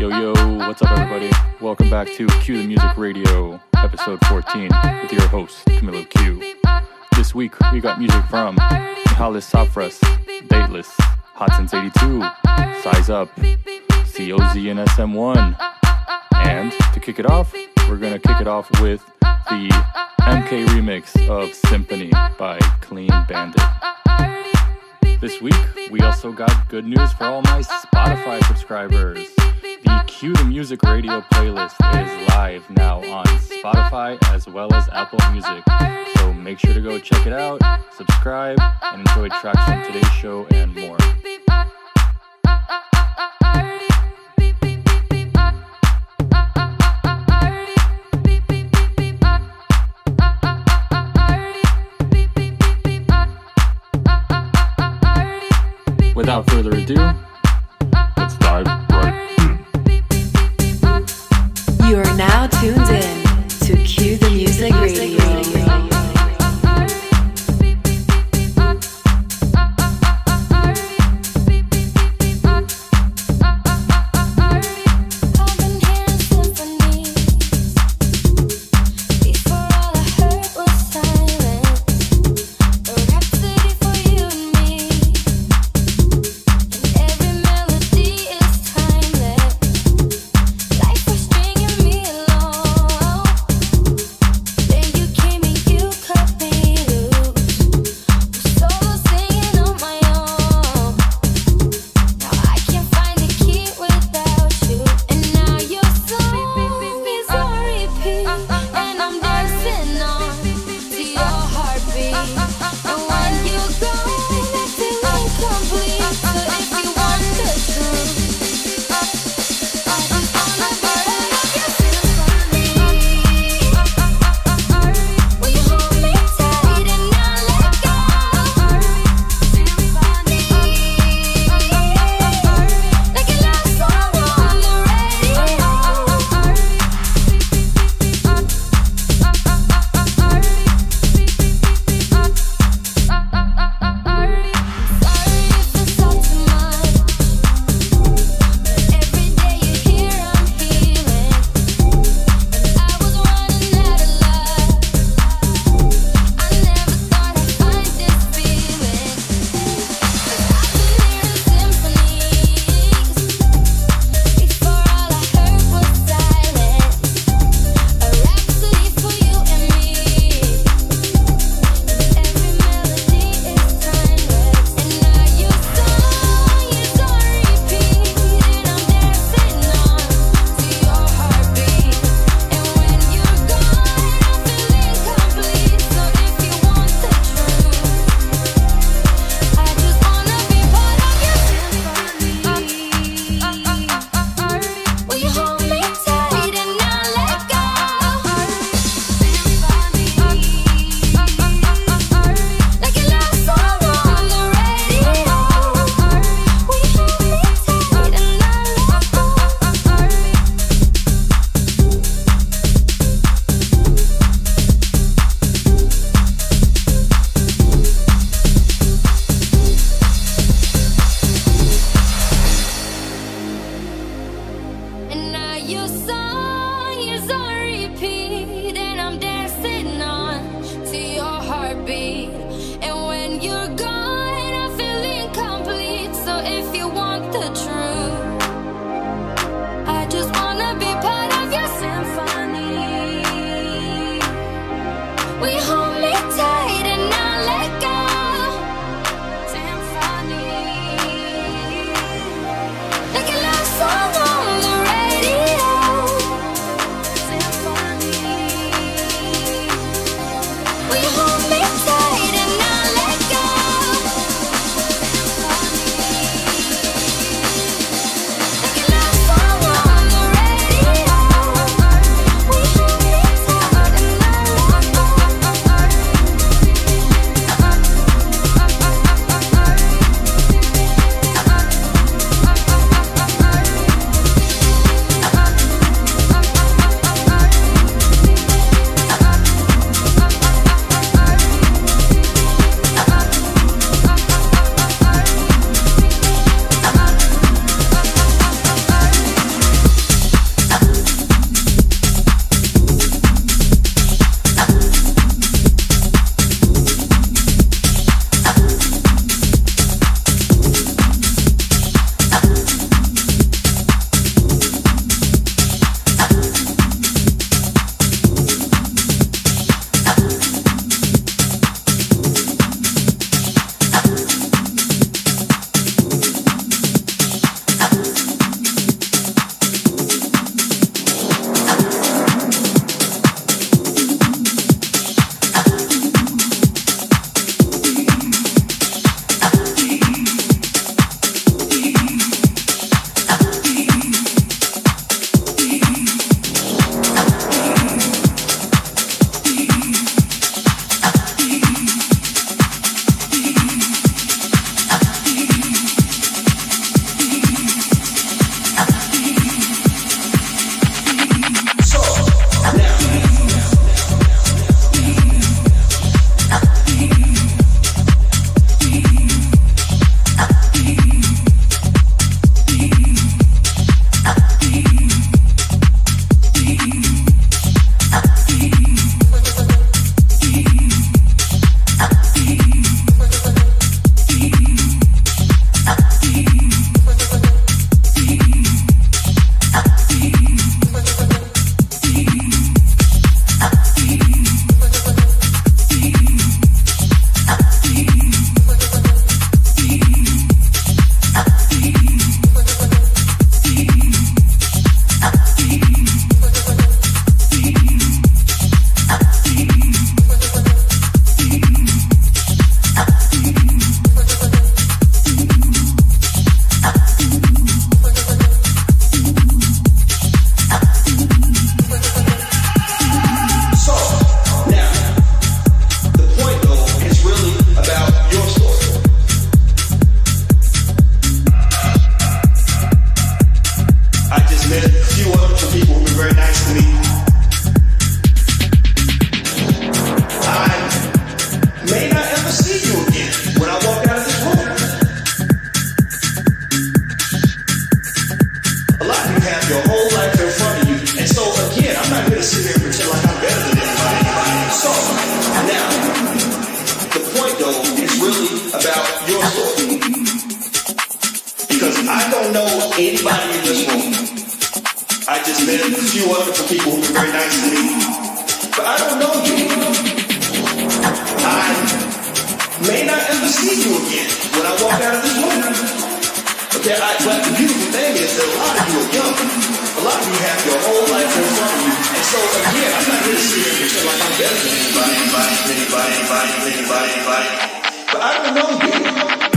Yo, yo, what's up, everybody? Welcome back to Q the Music Radio, episode 14, with your host, Camilo Q. This week, we got music from Mihalis Safras, Dateless, Hot Since 82, Size Up, COZ and SM1. And to kick it off, we're gonna kick it off with the MK remix of Symphony by Clean Bandit. This week, we also got good news for all my Spotify subscribers. The Q the Music Radio playlist is live now on Spotify as well as Apple Music. So make sure to go check it out, subscribe, and enjoy tracks from today's show and more. Without further ado, let's dive right in. You are now tuned beautiful thing is that a lot of you are young. A lot of you have your whole life in front of you. And so again, I'm not here to sit here and pretend like I'm better than anybody, anybody, anybody, anybody, anybody, anybody. But I don't know you.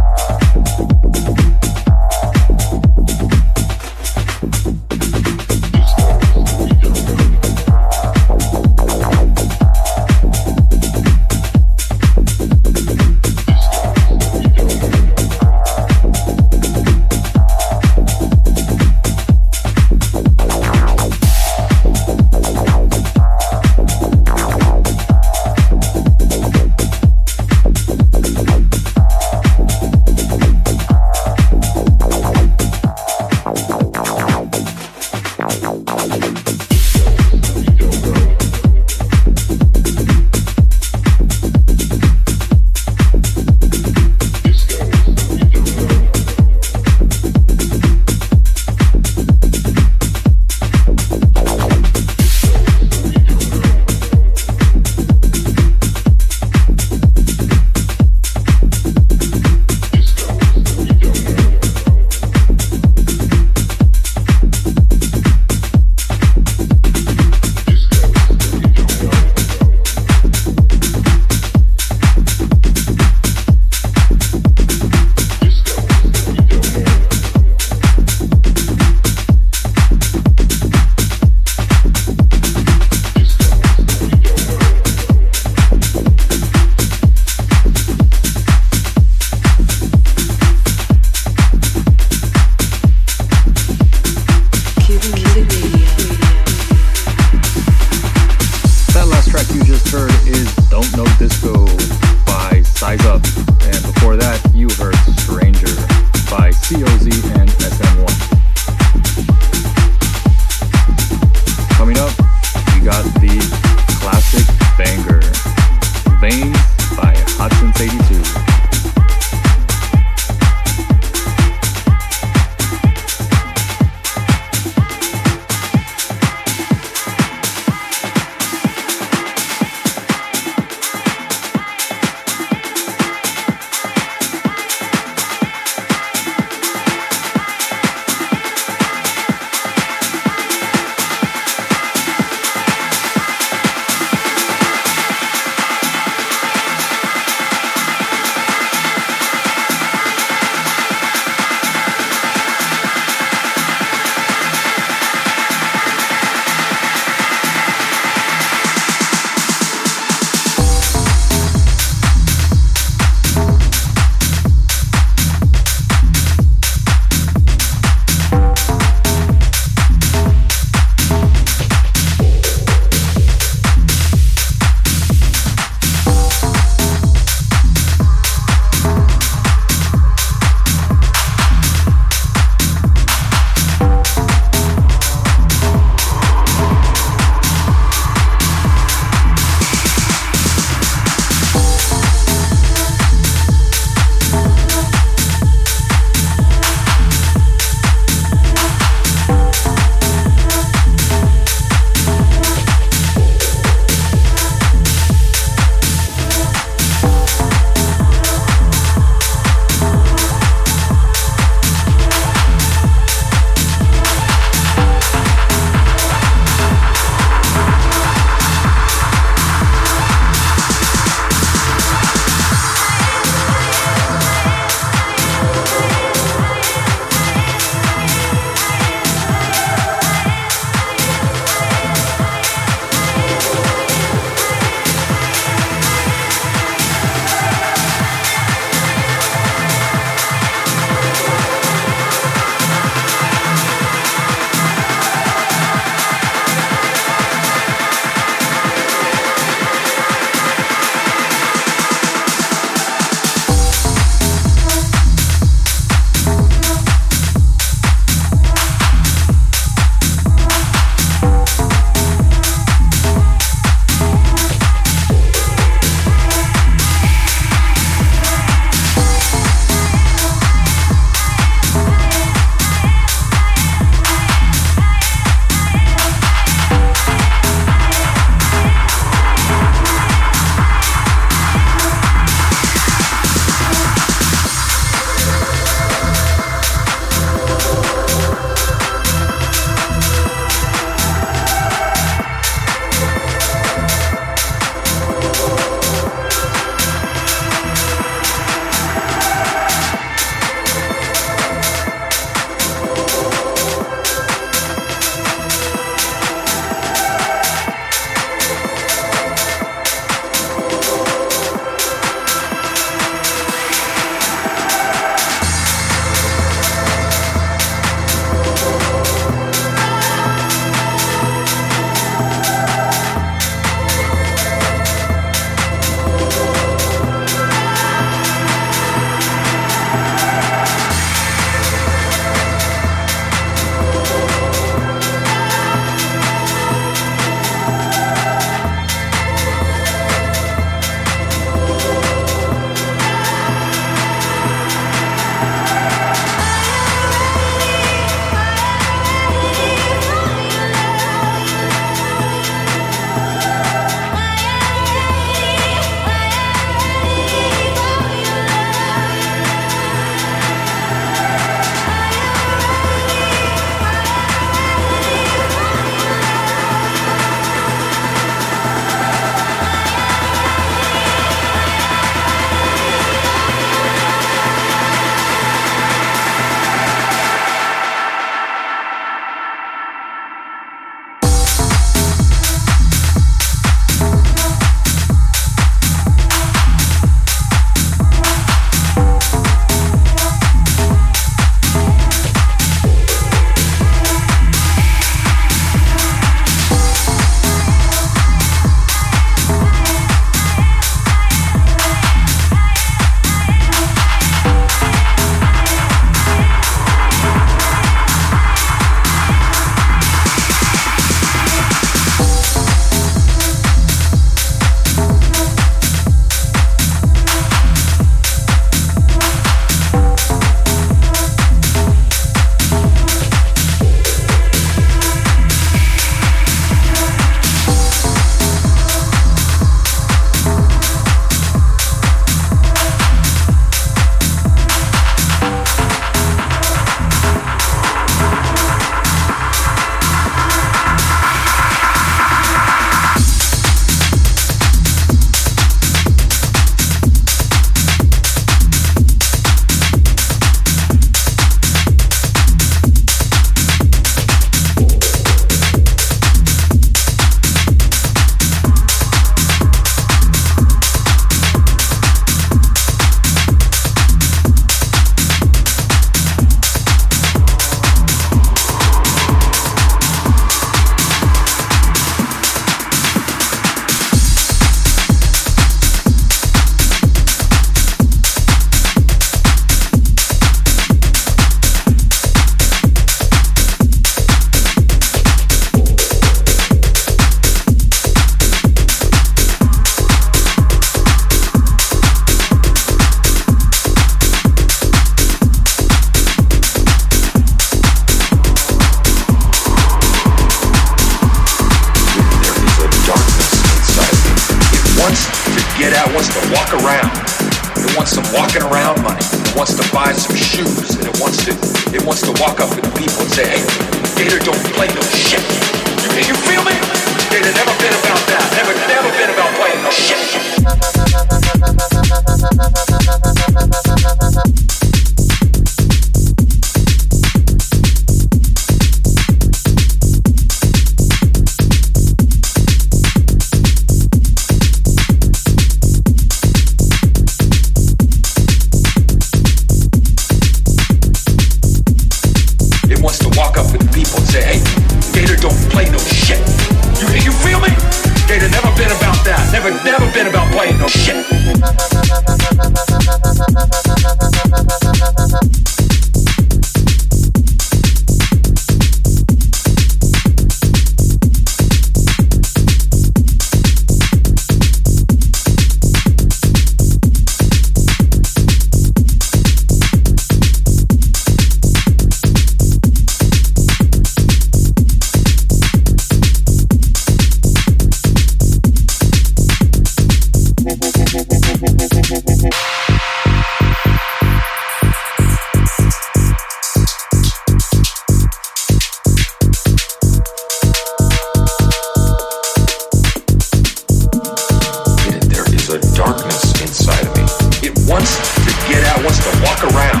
wants to get out, wants to walk around.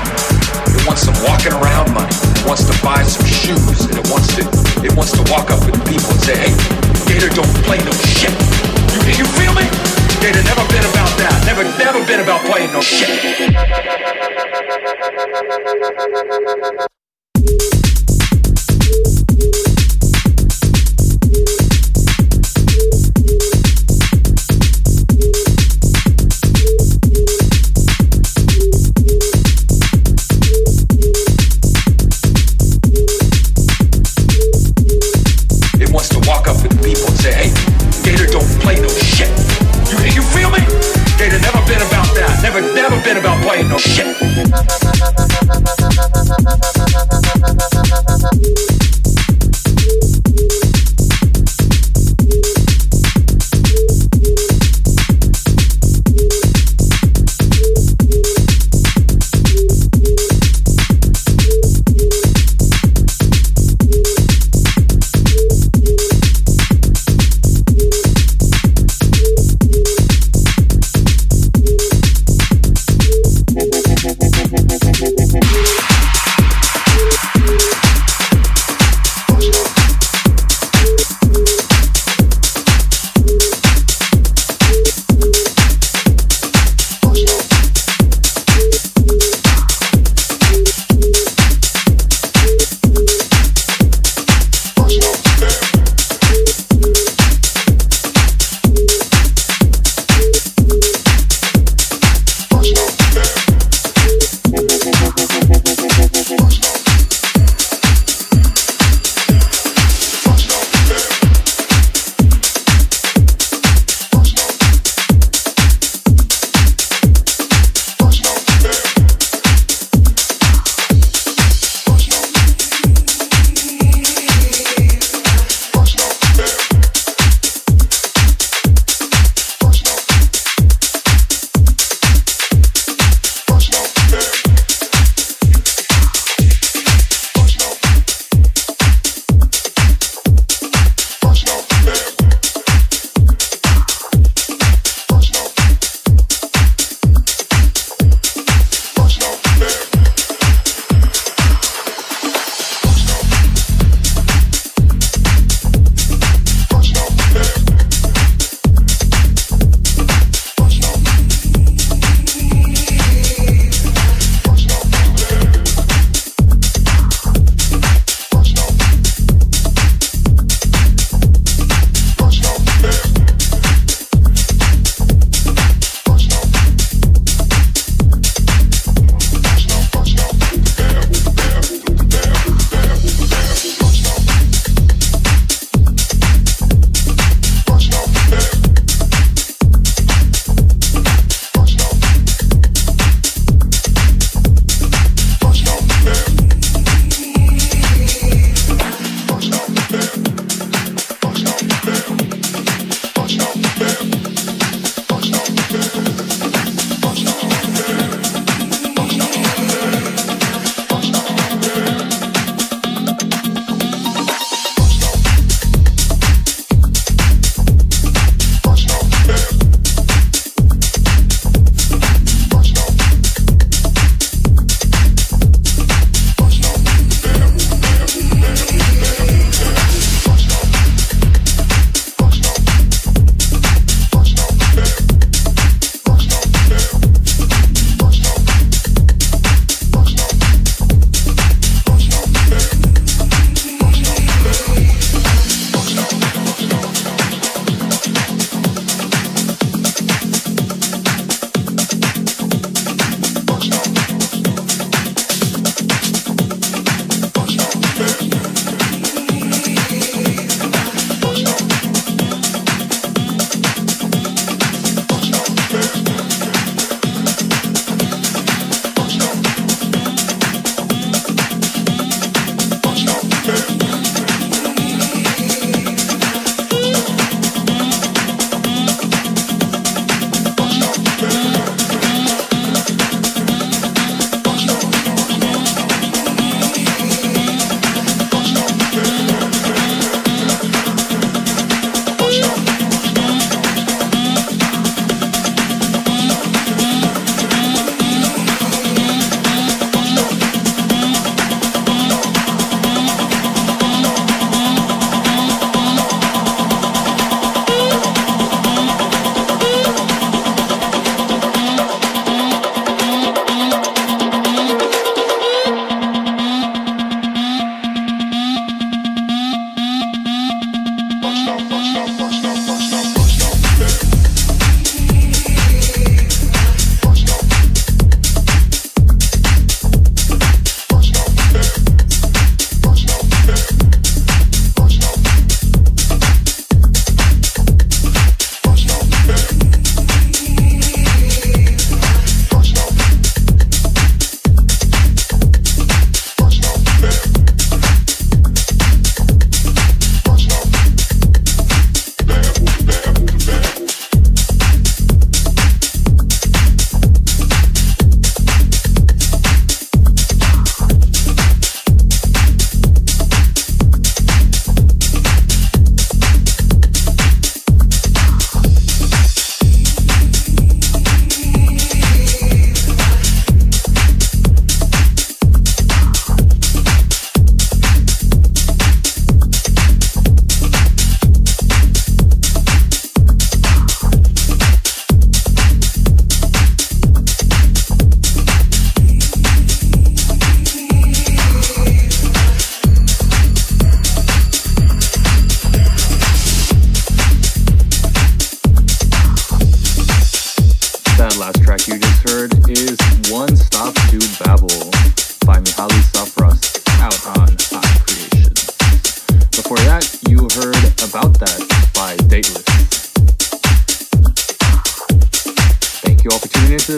It wants some walking around money. It wants to buy some shoes, and it wants to it wants to walk up with people and say, "Hey, Gator, don't play no shit." You you feel me? Gator never been about that. Never never been about playing no shit.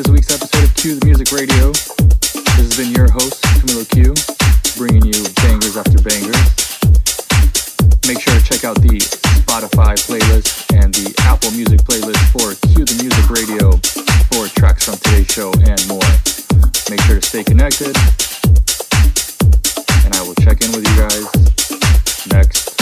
The week's episode of Q the Music Radio. This has been your host, Camilo Q, bringing you bangers after bangers. Make sure to check out the Spotify playlist and the Apple Music playlist for Q the Music Radio for tracks from today's show and more. Make sure to stay connected, and I will check in with you guys next